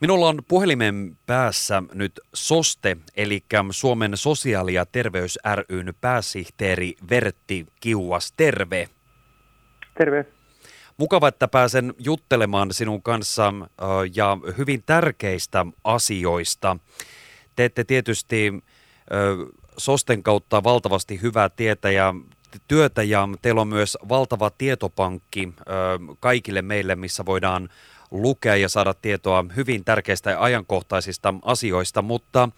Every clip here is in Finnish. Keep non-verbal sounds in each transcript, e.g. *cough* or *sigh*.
Minulla on puhelimen päässä nyt SOSTE, eli Suomen sosiaali- ja terveys ryn pääsihteeri Vertti Kiuas. Terve. Terve. Mukava, että pääsen juttelemaan sinun kanssa ja hyvin tärkeistä asioista. Teette tietysti SOSTEn kautta valtavasti hyvää tietä ja työtä ja teillä on myös valtava tietopankki kaikille meille, missä voidaan lukea ja saada tietoa hyvin tärkeistä ja ajankohtaisista asioista, mutta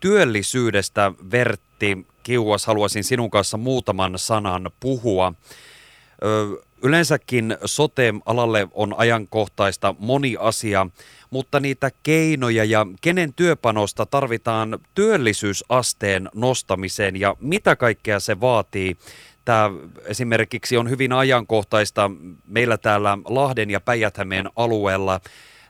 työllisyydestä Vertti Kiuas haluaisin sinun kanssa muutaman sanan puhua. Yleensäkin sote-alalle on ajankohtaista moni asia, mutta niitä keinoja ja kenen työpanosta tarvitaan työllisyysasteen nostamiseen ja mitä kaikkea se vaatii. Tämä esimerkiksi on hyvin ajankohtaista meillä täällä Lahden ja päijät alueella.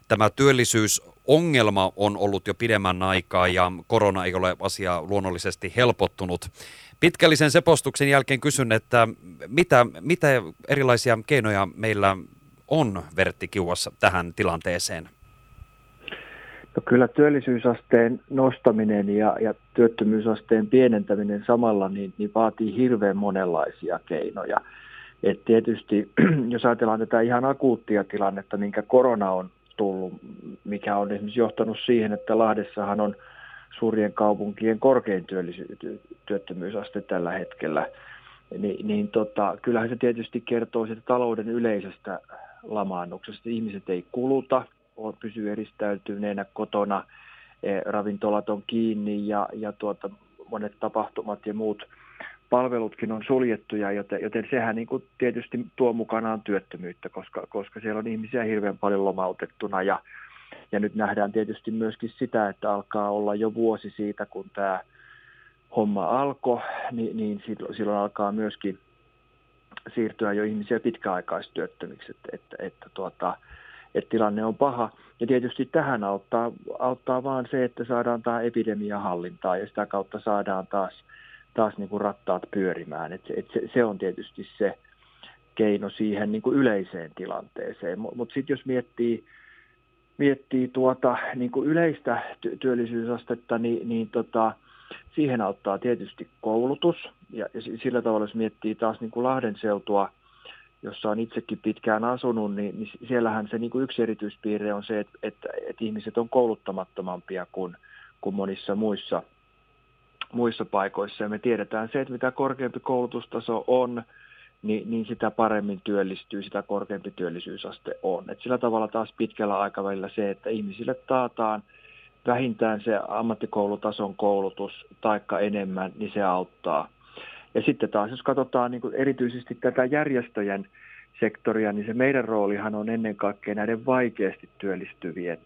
Tämä työllisyysongelma on ollut jo pidemmän aikaa ja korona ei ole asia luonnollisesti helpottunut. Pitkällisen sepostuksen jälkeen kysyn, että mitä, mitä erilaisia keinoja meillä on Vertti Kiuassa tähän tilanteeseen? No kyllä työllisyysasteen nostaminen ja, ja työttömyysasteen pienentäminen samalla niin, niin vaatii hirveän monenlaisia keinoja. Et tietysti *clears throat* jos ajatellaan tätä ihan akuuttia tilannetta, minkä korona on tullut, mikä on esimerkiksi johtanut siihen, että Lahdessahan on suurien kaupunkien korkein työttömyysaste tällä hetkellä, niin, niin tota, kyllähän se tietysti kertoo siitä talouden yleisestä lamaannuksesta. Ihmiset ei kuluta, on, pysyy eristäytyneenä kotona, e, ravintolat on kiinni ja, ja tuota, monet tapahtumat ja muut palvelutkin on suljettuja, joten, joten sehän niin kuin tietysti tuo mukanaan työttömyyttä, koska, koska siellä on ihmisiä hirveän paljon lomautettuna ja, ja nyt nähdään tietysti myöskin sitä, että alkaa olla jo vuosi siitä, kun tämä homma alkoi, niin, niin silloin, silloin alkaa myöskin siirtyä jo ihmisiä pitkäaikaistyöttömiksi, että, että, että tuota, että tilanne on paha. Ja tietysti tähän auttaa, auttaa vaan se, että saadaan tämä epidemia hallintaa ja sitä kautta saadaan taas, taas niin kuin rattaat pyörimään. Et, et se, se on tietysti se keino siihen niin kuin yleiseen tilanteeseen. Mutta sitten jos miettii, miettii tuota niin kuin yleistä työllisyysastetta, niin, niin tota, siihen auttaa tietysti koulutus. Ja, ja sillä tavalla, jos miettii taas niin kuin Lahden seutua, jossa on itsekin pitkään asunut, niin, niin siellähän se niin kuin yksi erityispiirre on se, että, että, että ihmiset on kouluttamattomampia kuin, kuin monissa muissa, muissa paikoissa. Ja me tiedetään se, että mitä korkeampi koulutustaso on, niin, niin sitä paremmin työllistyy, sitä korkeampi työllisyysaste on. Et sillä tavalla taas pitkällä aikavälillä se, että ihmisille taataan vähintään se ammattikoulutason koulutus taikka enemmän, niin se auttaa – ja sitten taas, jos katsotaan niin kuin erityisesti tätä järjestöjen sektoria, niin se meidän roolihan on ennen kaikkea näiden vaikeasti työllistyvien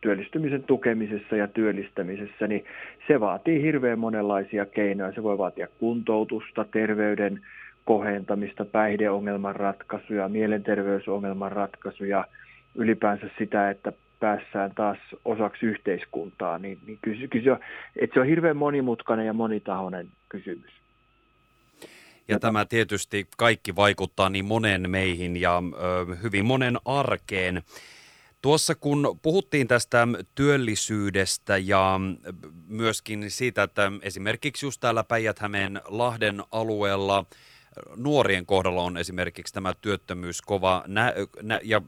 työllistymisen tukemisessa ja työllistämisessä, niin se vaatii hirveän monenlaisia keinoja. Se voi vaatia kuntoutusta, terveyden kohentamista, päihdeongelman ratkaisuja, mielenterveysongelman ratkaisuja, ylipäänsä sitä, että päässään taas osaksi yhteiskuntaa, niin, niin kysy, kysy, että se on hirveän monimutkainen ja monitahoinen kysymys. Ja tämä tietysti kaikki vaikuttaa niin monen meihin ja ö, hyvin monen arkeen. Tuossa kun puhuttiin tästä työllisyydestä ja myöskin siitä, että esimerkiksi just täällä Päijät-Hämeen Lahden alueella – nuorien kohdalla on esimerkiksi tämä työttömyys kova, nä, nä, ja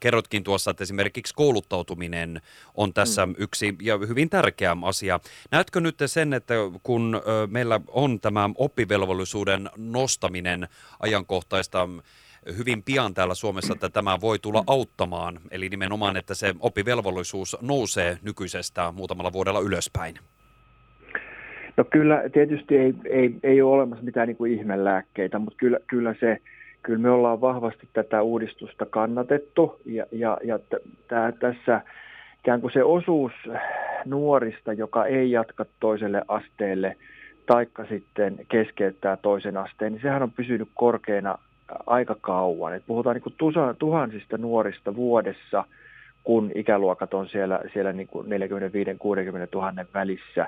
kerrotkin tuossa, että esimerkiksi kouluttautuminen on tässä mm. yksi ja hyvin tärkeä asia. Näetkö nyt sen, että kun meillä on tämä oppivelvollisuuden nostaminen ajankohtaista hyvin pian täällä Suomessa, että tämä voi tulla auttamaan, eli nimenomaan, että se oppivelvollisuus nousee nykyisestä muutamalla vuodella ylöspäin? No kyllä tietysti ei, ei, ei ole olemassa mitään niin kuin ihmelääkkeitä, mutta kyllä, kyllä, se, kyllä me ollaan vahvasti tätä uudistusta kannatettu ja, ja, ja tää, tässä ikään kuin se osuus nuorista, joka ei jatka toiselle asteelle taikka sitten keskeyttää toisen asteen, niin sehän on pysynyt korkeana aika kauan. Et puhutaan niin kuin tuhansista nuorista vuodessa, kun ikäluokat on siellä, siellä niin 45-60 000 välissä.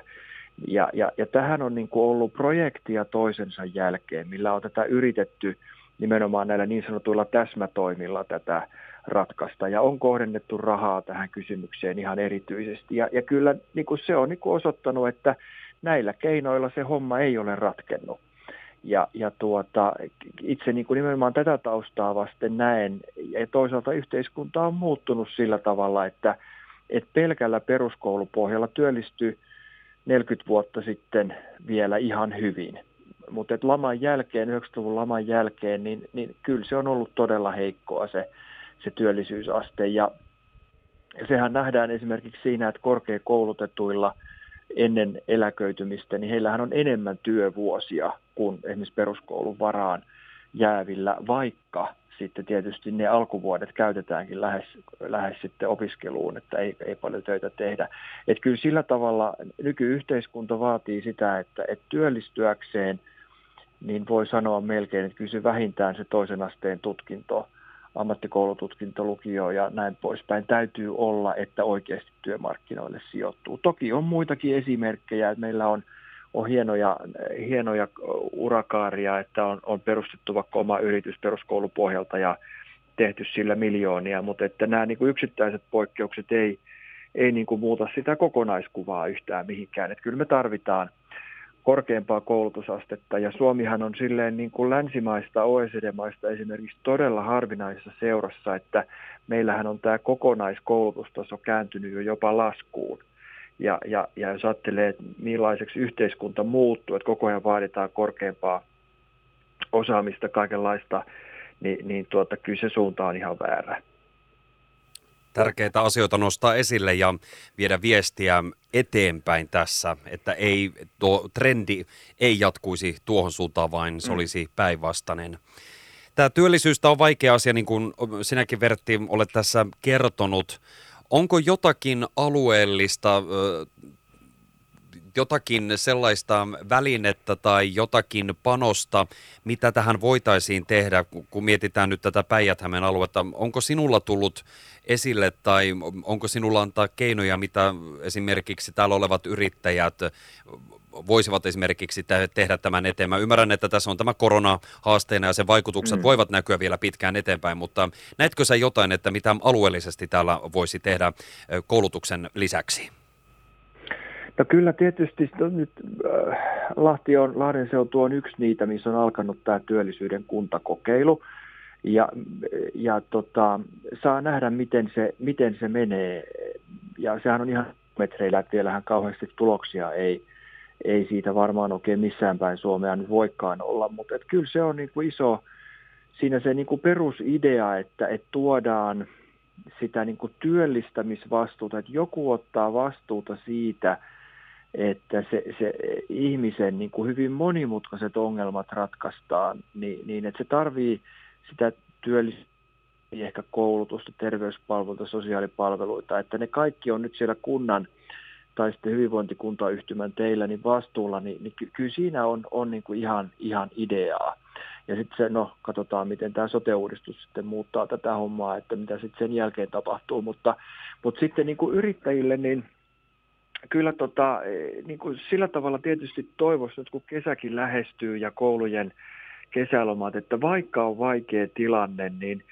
Ja, ja, ja tähän on niin kuin ollut projektia toisensa jälkeen, millä on tätä yritetty nimenomaan näillä niin sanotuilla täsmätoimilla tätä ratkaista ja on kohdennettu rahaa tähän kysymykseen ihan erityisesti. Ja, ja kyllä niin kuin se on niin kuin osoittanut, että näillä keinoilla se homma ei ole ratkennut. Ja, ja tuota, itse niin kuin nimenomaan tätä taustaa vasten näen, ja toisaalta yhteiskunta on muuttunut sillä tavalla, että, että pelkällä peruskoulupohjalla työllistyy 40 vuotta sitten vielä ihan hyvin. Mutta laman jälkeen, 90-luvun laman jälkeen, niin, niin kyllä se on ollut todella heikkoa se, se työllisyysaste. Ja, ja sehän nähdään esimerkiksi siinä, että korkeakoulutetuilla ennen eläköitymistä, niin heillähän on enemmän työvuosia kuin esimerkiksi peruskoulun varaan jäävillä, vaikka sitten tietysti ne alkuvuodet käytetäänkin lähes, lähes sitten opiskeluun, että ei, ei paljon töitä tehdä. Että kyllä sillä tavalla nykyyhteiskunta vaatii sitä, että, että työllistyäkseen, niin voi sanoa melkein, että se vähintään se toisen asteen tutkinto, ammattikoulututkinto, lukio ja näin poispäin täytyy olla, että oikeasti työmarkkinoille sijoittuu. Toki on muitakin esimerkkejä, että meillä on – on hienoja, hienoja urakaaria, että on, on perustettu vaikka oma yritys peruskoulupohjalta ja tehty sillä miljoonia, mutta että nämä niin kuin yksittäiset poikkeukset ei, ei niin kuin muuta sitä kokonaiskuvaa yhtään mihinkään. Että kyllä me tarvitaan korkeampaa koulutusastetta ja Suomihan on silleen niin kuin länsimaista, OECD-maista esimerkiksi todella harvinaisessa seurassa, että meillähän on tämä kokonaiskoulutustaso kääntynyt jo jopa laskuun. Ja, ja, ja jos ajattelee, että millaiseksi yhteiskunta muuttuu, että koko ajan vaaditaan korkeampaa osaamista, kaikenlaista, niin, niin tuota, kyllä se suunta on ihan väärä. Tärkeitä asioita nostaa esille ja viedä viestiä eteenpäin tässä, että ei, tuo trendi ei jatkuisi tuohon suuntaan, vaan se mm. olisi päinvastainen. Tämä työllisyystä on vaikea asia, niin kuin sinäkin Vertti olet tässä kertonut. Onko jotakin alueellista, jotakin sellaista välinettä tai jotakin panosta, mitä tähän voitaisiin tehdä, kun mietitään nyt tätä päijät aluetta? Onko sinulla tullut esille tai onko sinulla antaa keinoja, mitä esimerkiksi täällä olevat yrittäjät voisivat esimerkiksi tehdä tämän eteen. Mä ymmärrän, että tässä on tämä korona haasteena ja sen vaikutukset mm. voivat näkyä vielä pitkään eteenpäin, mutta näetkö sä jotain, että mitä alueellisesti täällä voisi tehdä koulutuksen lisäksi? No kyllä tietysti no nyt äh, Lahti on, Lahden seutu on yksi niitä, missä on alkanut tämä työllisyyden kuntakokeilu. Ja, ja tota, saa nähdä, miten se, miten se menee. Ja sehän on ihan metreillä, että vielähän kauheasti tuloksia ei, ei siitä varmaan oikein missään päin Suomea nyt voikaan olla, mutta et kyllä se on niin kuin iso, siinä se niin kuin perusidea, että, että tuodaan sitä niin kuin työllistämisvastuuta, että joku ottaa vastuuta siitä, että se, se ihmisen niin kuin hyvin monimutkaiset ongelmat ratkaistaan, niin, niin että se tarvii sitä työllistämistä, ehkä koulutusta, terveyspalveluita, sosiaalipalveluita, että ne kaikki on nyt siellä kunnan tai sitten hyvinvointikuntayhtymän teillä niin vastuulla, niin, niin ky- kyllä siinä on, on niin kuin ihan, ihan ideaa. Ja sitten se, no katsotaan miten tämä sote-uudistus sitten muuttaa tätä hommaa, että mitä sitten sen jälkeen tapahtuu, mutta, mutta sitten niin kuin yrittäjille, niin kyllä tota, e, niin kuin sillä tavalla tietysti toivoisi nyt kun kesäkin lähestyy ja koulujen kesälomat, että vaikka on vaikea tilanne, niin,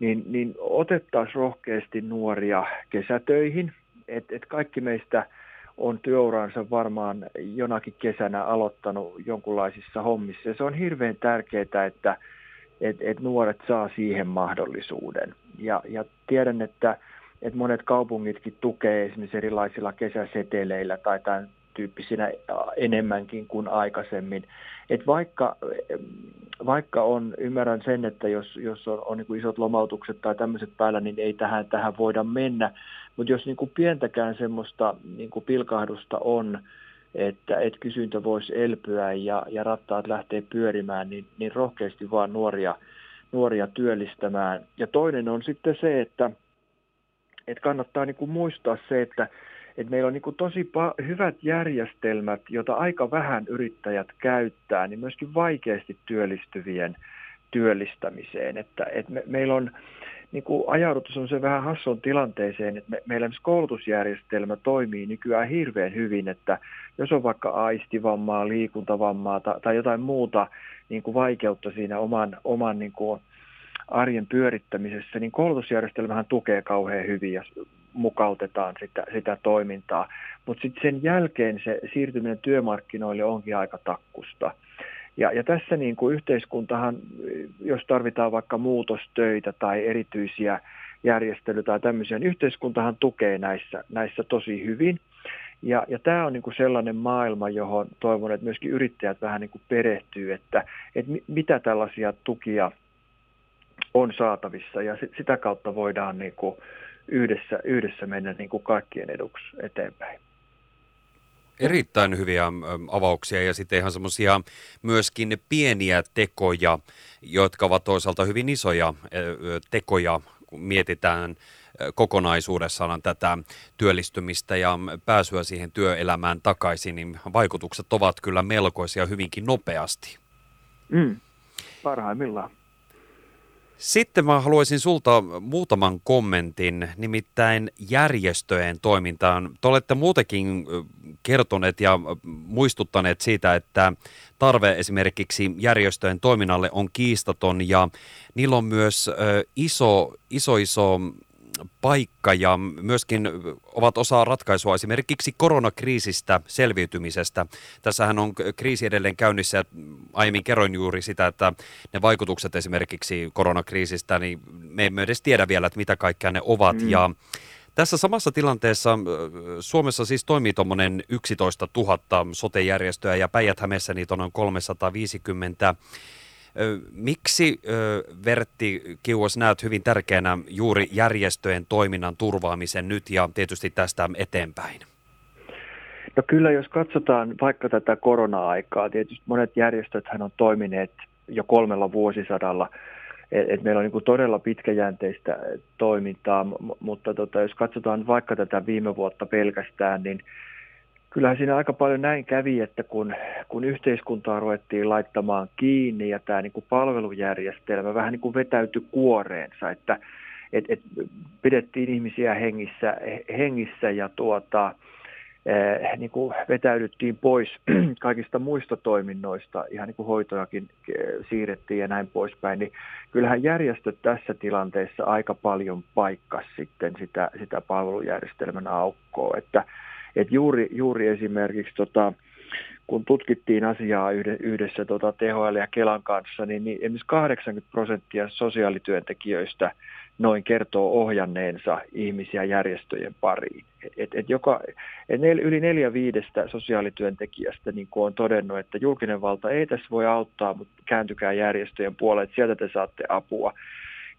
niin, niin otettaisiin rohkeasti nuoria kesätöihin, että et kaikki meistä – on työuransa varmaan jonakin kesänä aloittanut jonkunlaisissa hommissa. Ja se on hirveän tärkeää, että et, et nuoret saa siihen mahdollisuuden. Ja, ja tiedän, että, että monet kaupungitkin tukee esimerkiksi erilaisilla kesäseteleillä tai tämän tyyppisinä enemmänkin kuin aikaisemmin. Et vaikka, vaikka on, ymmärrän sen, että jos, jos on, on niin isot lomautukset tai tämmöiset päällä, niin ei tähän, tähän voida mennä. Mutta jos niin kuin pientäkään semmoista niin kuin pilkahdusta on, että, että kysyntä voisi elpyä ja, ja rattaat lähtee pyörimään, niin, niin rohkeasti vaan nuoria, nuoria työllistämään. Ja toinen on sitten se, että, että kannattaa niin kuin muistaa se, että että meillä on niin tosi pa- hyvät järjestelmät, joita aika vähän yrittäjät käyttää, niin myöskin vaikeasti työllistyvien työllistämiseen. Että, että me, meillä on niin kuin ajauduttu se vähän hassun tilanteeseen, että me, meillä koulutusjärjestelmä toimii nykyään hirveän hyvin, että jos on vaikka aistivammaa, liikuntavammaa tai, tai jotain muuta niin vaikeutta siinä oman, oman niin arjen pyörittämisessä, niin koulutusjärjestelmähän tukee kauhean hyvin ja mukautetaan sitä, sitä toimintaa. Mutta sitten sen jälkeen se siirtyminen työmarkkinoille onkin aika takkusta. Ja, ja tässä niin kuin yhteiskuntahan, jos tarvitaan vaikka muutostöitä tai erityisiä järjestelyitä tai tämmöisiä, niin yhteiskuntahan tukee näissä, näissä tosi hyvin. Ja, ja tämä on niin kuin sellainen maailma, johon toivon, että myöskin yrittäjät vähän niin kuin perehtyy, että, että mitä tällaisia tukia on saatavissa ja sitä kautta voidaan niin kuin yhdessä, yhdessä mennä niin kuin kaikkien eduksi eteenpäin. Erittäin hyviä avauksia ja sitten ihan semmoisia myöskin pieniä tekoja, jotka ovat toisaalta hyvin isoja tekoja, kun mietitään kokonaisuudessaan tätä työllistymistä ja pääsyä siihen työelämään takaisin, niin vaikutukset ovat kyllä melkoisia hyvinkin nopeasti. Mm, parhaimmillaan. Sitten mä haluaisin sulta muutaman kommentin, nimittäin järjestöjen toimintaan. Te olette muutenkin kertoneet ja muistuttaneet siitä, että tarve esimerkiksi järjestöjen toiminnalle on kiistaton ja niillä on myös iso, iso, iso paikka ja myöskin ovat osa ratkaisua esimerkiksi koronakriisistä selviytymisestä. Tässähän on kriisi edelleen käynnissä ja aiemmin kerroin juuri sitä, että ne vaikutukset esimerkiksi koronakriisistä, niin me emme edes tiedä vielä, että mitä kaikkea ne ovat. Mm. Ja tässä samassa tilanteessa Suomessa siis toimii tuommoinen 11 000 sotejärjestöä ja Päijät-Hämeessä niitä on noin 350 Miksi Vertti Kiuas näet hyvin tärkeänä juuri järjestöjen toiminnan turvaamisen nyt ja tietysti tästä eteenpäin? No kyllä, jos katsotaan vaikka tätä korona-aikaa, tietysti monet järjestöt on toimineet jo kolmella vuosisadalla, et meillä on niin todella pitkäjänteistä toimintaa, mutta tota, jos katsotaan vaikka tätä viime vuotta pelkästään, niin kyllähän siinä aika paljon näin kävi, että kun, kun yhteiskuntaa ruvettiin laittamaan kiinni ja tämä niin kuin palvelujärjestelmä vähän niin kuin vetäytyi kuoreensa, että et, et pidettiin ihmisiä hengissä, hengissä ja tuota, eh, niin kuin vetäydyttiin pois *clears throat* kaikista muista toiminnoista, ihan niin kuin hoitojakin eh, siirrettiin ja näin poispäin, niin kyllähän järjestöt tässä tilanteessa aika paljon paikkas sitten sitä, sitä palvelujärjestelmän aukkoa, että et juuri, juuri esimerkiksi tota, kun tutkittiin asiaa yhdessä tota, THL ja Kelan kanssa, niin, niin esimerkiksi 80 prosenttia sosiaalityöntekijöistä noin kertoo ohjanneensa ihmisiä järjestöjen pariin. Et, et joka, et nel, yli neljä viidestä sosiaalityöntekijästä niin on todennut, että julkinen valta ei tässä voi auttaa, mutta kääntykää järjestöjen puolelle, että sieltä te saatte apua.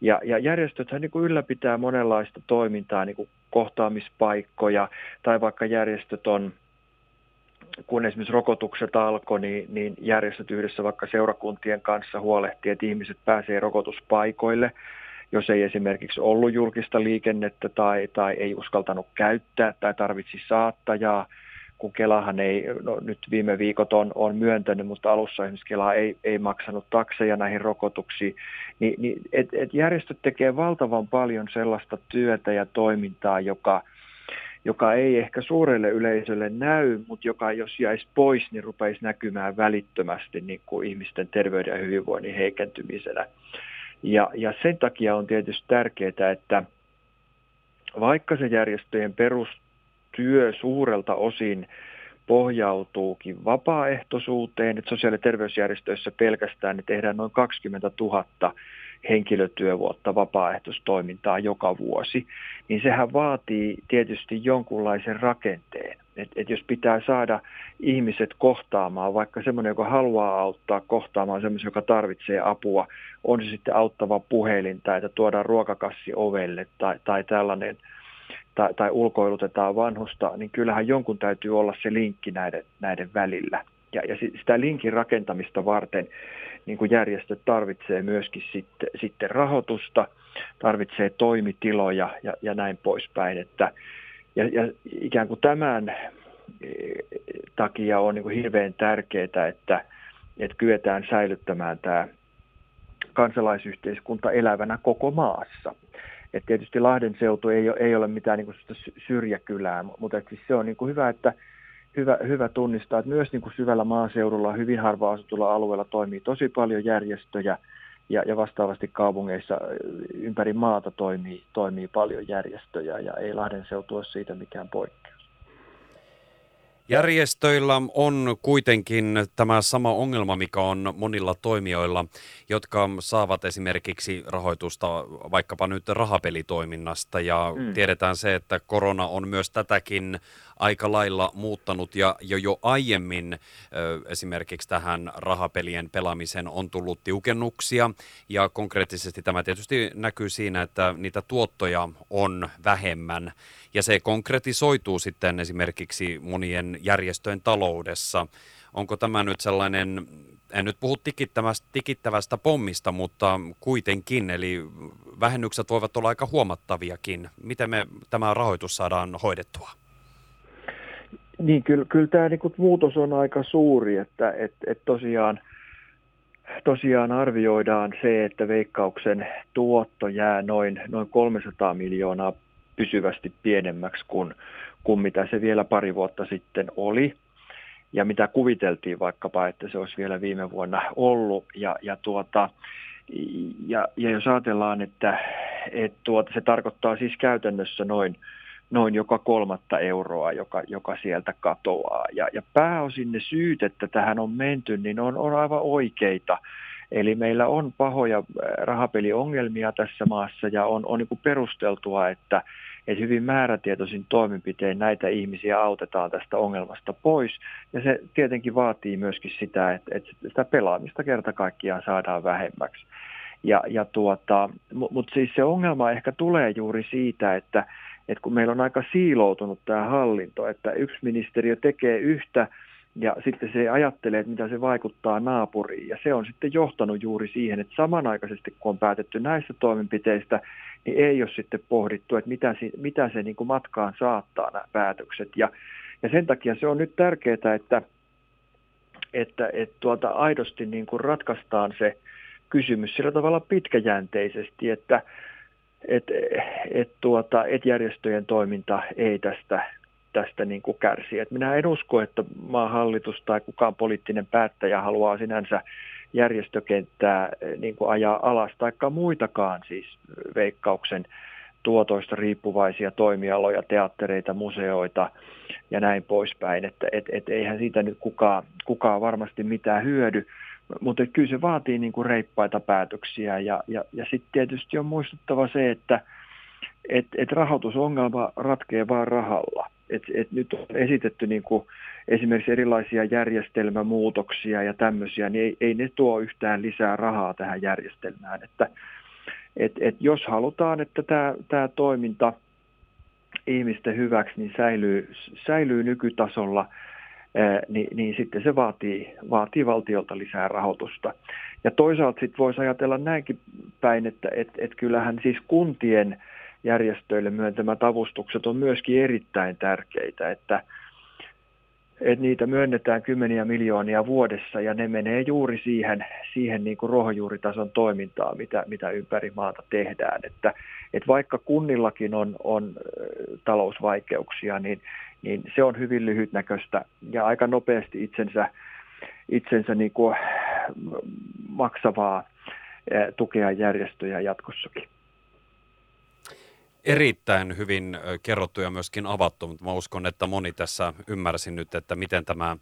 Ja, ja järjestöthän niin kuin ylläpitää monenlaista toimintaa, niin kuin kohtaamispaikkoja, tai vaikka järjestöt on, kun esimerkiksi rokotukset alkoi, niin, niin järjestöt yhdessä vaikka seurakuntien kanssa huolehti, että ihmiset pääsee rokotuspaikoille, jos ei esimerkiksi ollut julkista liikennettä tai, tai ei uskaltanut käyttää tai tarvitsi saattajaa, kun Kelahan ei, no nyt viime viikot on, on myöntänyt, mutta alussa esimerkiksi Kela ei, ei maksanut takseja näihin rokotuksiin, niin, niin et, et järjestöt tekee valtavan paljon sellaista työtä ja toimintaa, joka, joka ei ehkä suurelle yleisölle näy, mutta joka jos jäisi pois, niin rupeisi näkymään välittömästi niin kuin ihmisten terveyden ja hyvinvoinnin heikentymisenä. Ja, ja sen takia on tietysti tärkeää, että vaikka se järjestöjen perus, työ suurelta osin pohjautuukin vapaaehtoisuuteen, että sosiaali- ja terveysjärjestöissä pelkästään ne tehdään noin 20 000 henkilötyövuotta vapaaehtoistoimintaa joka vuosi, niin sehän vaatii tietysti jonkunlaisen rakenteen. Et, et jos pitää saada ihmiset kohtaamaan, vaikka semmoinen, joka haluaa auttaa kohtaamaan semmoisen, joka tarvitsee apua, on se sitten auttava puhelin tai että tuodaan ruokakassi ovelle tai, tai tällainen – tai, tai ulkoilutetaan vanhusta, niin kyllähän jonkun täytyy olla se linkki näiden, näiden välillä. Ja, ja sitä linkin rakentamista varten niin kuin järjestöt tarvitsee myöskin sitten, sitten rahoitusta, tarvitsee toimitiloja ja, ja näin poispäin. Että, ja, ja ikään kuin tämän e, takia on niin kuin hirveän tärkeää, että, että kyetään säilyttämään tämä kansalaisyhteiskunta elävänä koko maassa. Et tietysti Lahden seutu ei ole, ei ole mitään niin kuin syrjäkylää, mutta et siis se on niin kuin hyvä, että hyvä, hyvä tunnistaa, että myös niin kuin syvällä maaseudulla, hyvin harva asutulla alueella toimii tosi paljon järjestöjä, ja, ja vastaavasti kaupungeissa ympäri maata toimii, toimii paljon järjestöjä ja ei Lahden seutu ole siitä mikään poikkeus. Järjestöillä on kuitenkin tämä sama ongelma, mikä on monilla toimijoilla, jotka saavat esimerkiksi rahoitusta vaikkapa nyt rahapelitoiminnasta. Ja mm. tiedetään se, että korona on myös tätäkin aika lailla muuttanut ja jo, jo aiemmin esimerkiksi tähän rahapelien pelaamiseen on tullut tiukennuksia ja konkreettisesti tämä tietysti näkyy siinä, että niitä tuottoja on vähemmän ja se konkretisoituu sitten esimerkiksi monien järjestöjen taloudessa. Onko tämä nyt sellainen, en nyt puhu tikittävästä, tikittävästä pommista, mutta kuitenkin, eli vähennykset voivat olla aika huomattaviakin. Miten me tämä rahoitus saadaan hoidettua? Niin, kyllä, kyllä tämä niin kuin, muutos on aika suuri, että et, et tosiaan, tosiaan arvioidaan se, että veikkauksen tuotto jää noin, noin 300 miljoonaa pysyvästi pienemmäksi kuin, kuin mitä se vielä pari vuotta sitten oli ja mitä kuviteltiin vaikkapa, että se olisi vielä viime vuonna ollut. Ja, ja, tuota, ja, ja jos ajatellaan, että, että tuota, se tarkoittaa siis käytännössä noin, noin joka kolmatta euroa, joka, joka sieltä katoaa. Ja, ja pääosin ne syyt, että tähän on menty, niin on, on aivan oikeita. Eli meillä on pahoja äh, rahapeliongelmia tässä maassa ja on, on niin perusteltua, että, että hyvin määrätietoisin toimenpitein näitä ihmisiä autetaan tästä ongelmasta pois. Ja se tietenkin vaatii myöskin sitä, että, että sitä pelaamista kerta kaikkiaan saadaan vähemmäksi. Ja, ja tuota, Mutta mut siis se ongelma ehkä tulee juuri siitä, että, että kun meillä on aika siiloutunut tämä hallinto, että yksi ministeriö tekee yhtä, ja sitten se ajattelee, että mitä se vaikuttaa naapuriin. Ja se on sitten johtanut juuri siihen, että samanaikaisesti kun on päätetty näistä toimenpiteistä, niin ei ole sitten pohdittu, että mitä, se, mitä se niin kuin matkaan saattaa nämä päätökset. Ja, ja sen takia se on nyt tärkeää, että, että, että tuota, aidosti niin kuin ratkaistaan se kysymys sillä tavalla pitkäjänteisesti, että et, et tuota, et järjestöjen toiminta ei tästä tästä niin kuin kärsii. Et minä en usko, että maan hallitus tai kukaan poliittinen päättäjä haluaa sinänsä järjestökenttää eh, niin kuin ajaa alas, taikka muitakaan siis veikkauksen tuotoista riippuvaisia toimialoja, teattereita, museoita ja näin poispäin. Että et, et eihän siitä nyt kukaan, kukaan varmasti mitään hyödy, mutta kyllä se vaatii niin kuin reippaita päätöksiä ja, ja, ja sitten tietysti on muistuttava se, että et, et rahoitusongelma ratkee vain rahalla et, et nyt on esitetty niin kuin esimerkiksi erilaisia järjestelmämuutoksia ja tämmöisiä, niin ei, ei ne tuo yhtään lisää rahaa tähän järjestelmään. Että, et, et jos halutaan, että tämä, tämä toiminta ihmisten hyväksi niin säilyy, säilyy nykytasolla, niin, niin sitten se vaatii, vaatii valtiolta lisää rahoitusta. Ja toisaalta sitten voisi ajatella näinkin päin, että et, et kyllähän siis kuntien järjestöille myöntämät avustukset on myöskin erittäin tärkeitä, että, että niitä myönnetään kymmeniä miljoonia vuodessa ja ne menee juuri siihen, siihen niin kuin ruohonjuuritason toimintaan, mitä, mitä ympäri maata tehdään. Että, että vaikka kunnillakin on, on talousvaikeuksia, niin, niin se on hyvin lyhytnäköistä ja aika nopeasti itsensä, itsensä niin kuin maksavaa tukea järjestöjä jatkossakin erittäin hyvin kerrottu ja myöskin avattu, mutta mä uskon, että moni tässä ymmärsi nyt, että miten tämä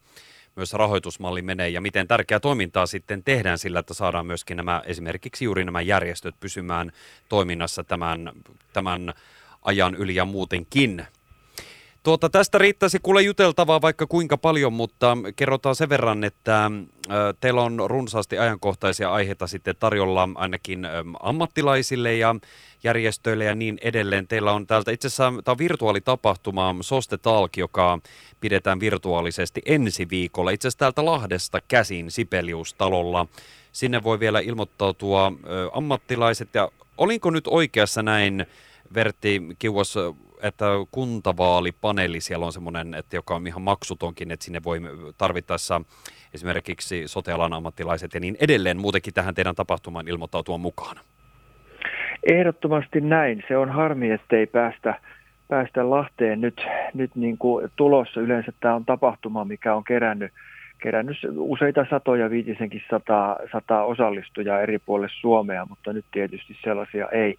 myös rahoitusmalli menee ja miten tärkeää toimintaa sitten tehdään sillä, että saadaan myöskin nämä esimerkiksi juuri nämä järjestöt pysymään toiminnassa tämän, tämän ajan yli ja muutenkin. Tuota, tästä riittäisi kuule juteltavaa vaikka kuinka paljon, mutta kerrotaan sen verran, että äh, teillä on runsaasti ajankohtaisia aiheita sitten tarjolla ainakin ammattilaisille ja järjestöille ja niin edelleen. Teillä on täältä itse asiassa tämä virtuaalitapahtuma Soste Talk, joka pidetään virtuaalisesti ensi viikolla. Itse asiassa täältä Lahdesta käsin Sipeliustalolla. Sinne voi vielä ilmoittautua ammattilaiset ja olinko nyt oikeassa näin, Vertti Kiuas, että kuntavaalipaneeli siellä on semmoinen, että joka on ihan maksutonkin, että sinne voi tarvittaessa esimerkiksi sotealan ammattilaiset ja niin edelleen muutenkin tähän teidän tapahtumaan ilmoittautua mukaan. Ehdottomasti näin. Se on harmi, ettei päästä, päästä Lahteen nyt, nyt niin kuin tulossa. Yleensä tämä on tapahtuma, mikä on kerännyt, kerännyt useita satoja, viitisenkin sataa, sataa osallistujaa eri puolille Suomea, mutta nyt tietysti sellaisia ei,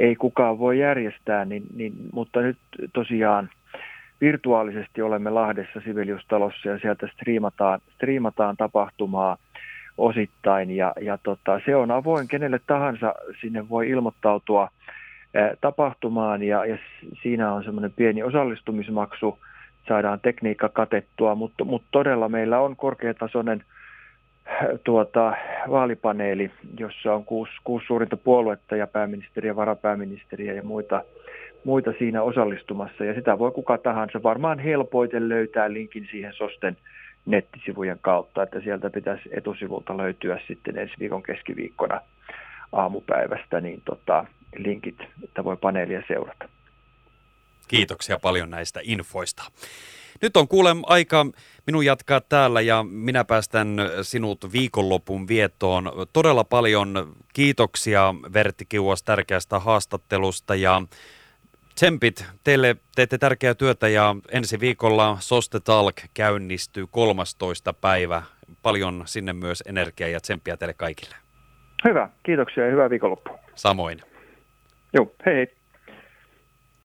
ei kukaan voi järjestää, niin, niin, mutta nyt tosiaan virtuaalisesti olemme Lahdessa Siveliustalossa ja sieltä striimataan, striimataan tapahtumaa osittain. Ja, ja tota, se on avoin kenelle tahansa, sinne voi ilmoittautua tapahtumaan. Ja, ja siinä on semmoinen pieni osallistumismaksu, saadaan tekniikka katettua, mutta, mutta todella meillä on korkeatasoinen tuota, vaalipaneeli, jossa on kuusi, kuusi suurinta puoluetta ja pääministeriä, varapääministeriä ja muita, muita siinä osallistumassa. Ja sitä voi kuka tahansa varmaan helpoiten löytää linkin siihen SOSTEN nettisivujen kautta, että sieltä pitäisi etusivulta löytyä sitten ensi viikon keskiviikkona aamupäivästä niin tota, linkit, että voi paneelia seurata. Kiitoksia paljon näistä infoista. Nyt on kuulem aika minun jatkaa täällä ja minä päästän sinut viikonlopun viettoon. Todella paljon kiitoksia Vertti Kiuas tärkeästä haastattelusta ja tsempit. Teille teette tärkeää työtä ja ensi viikolla Soste Talk käynnistyy 13. päivä. Paljon sinne myös energiaa ja tsemppiä teille kaikille. Hyvä, kiitoksia ja hyvää viikonloppua. Samoin. Joo, hei hei.